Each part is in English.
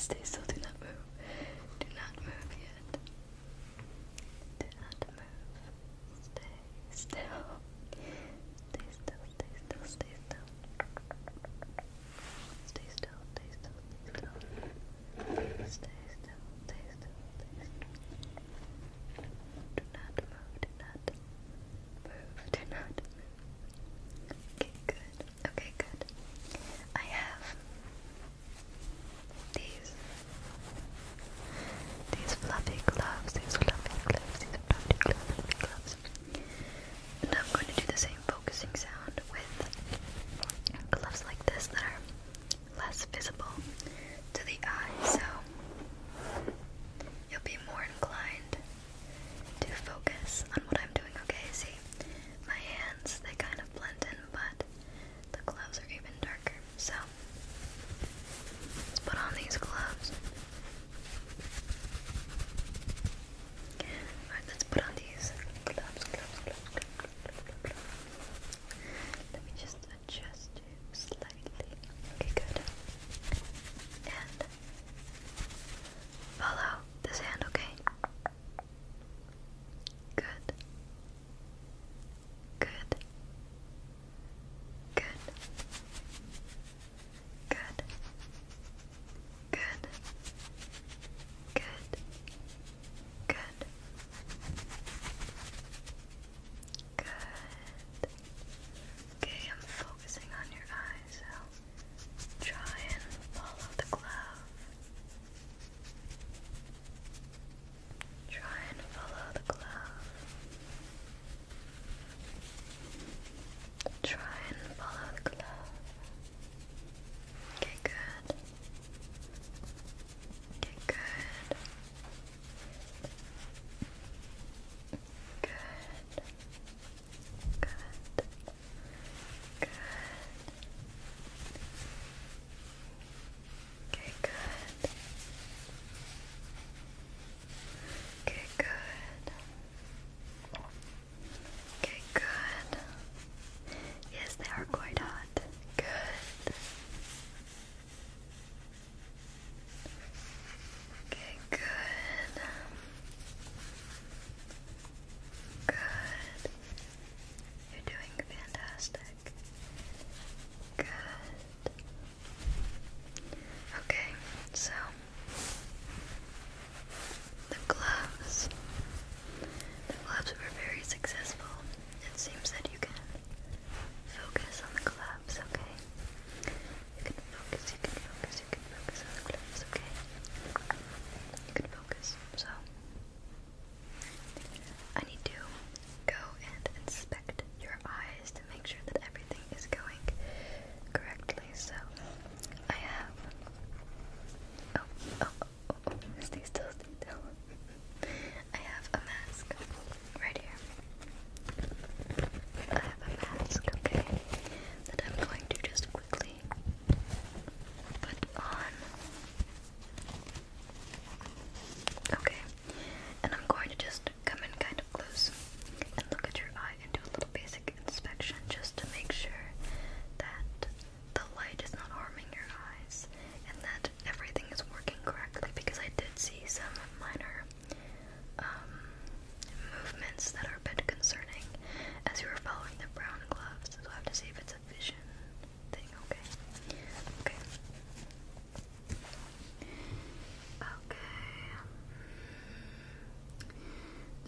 Wednesday, so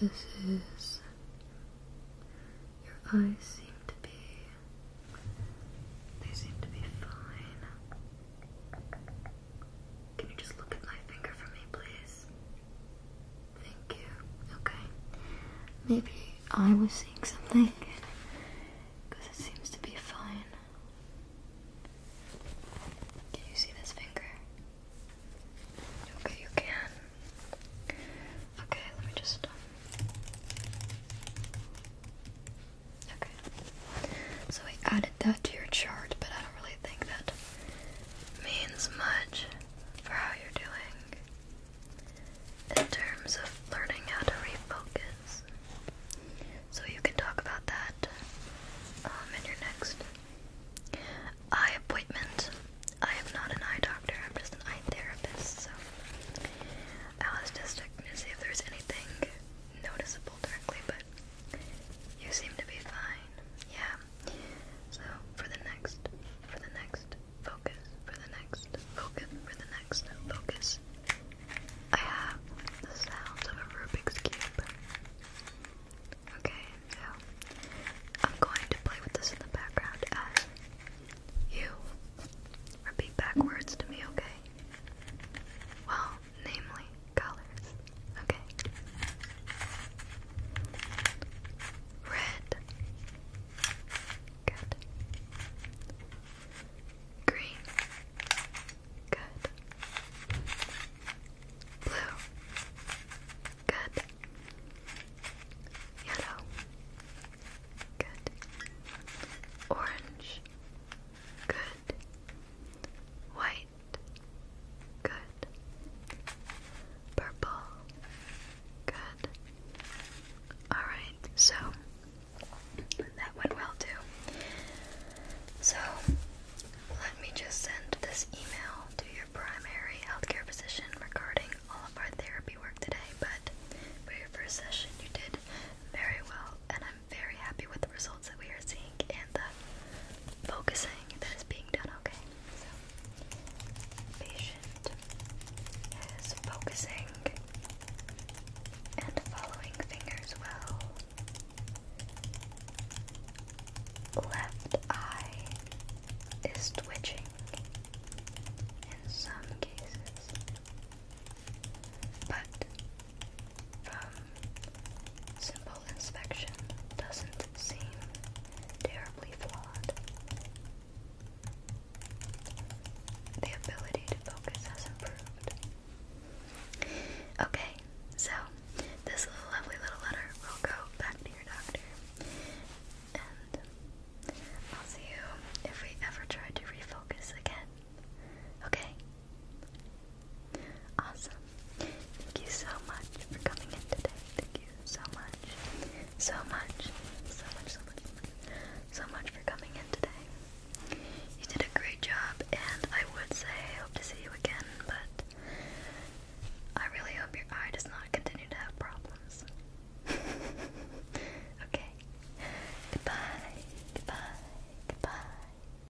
This is. Your eyes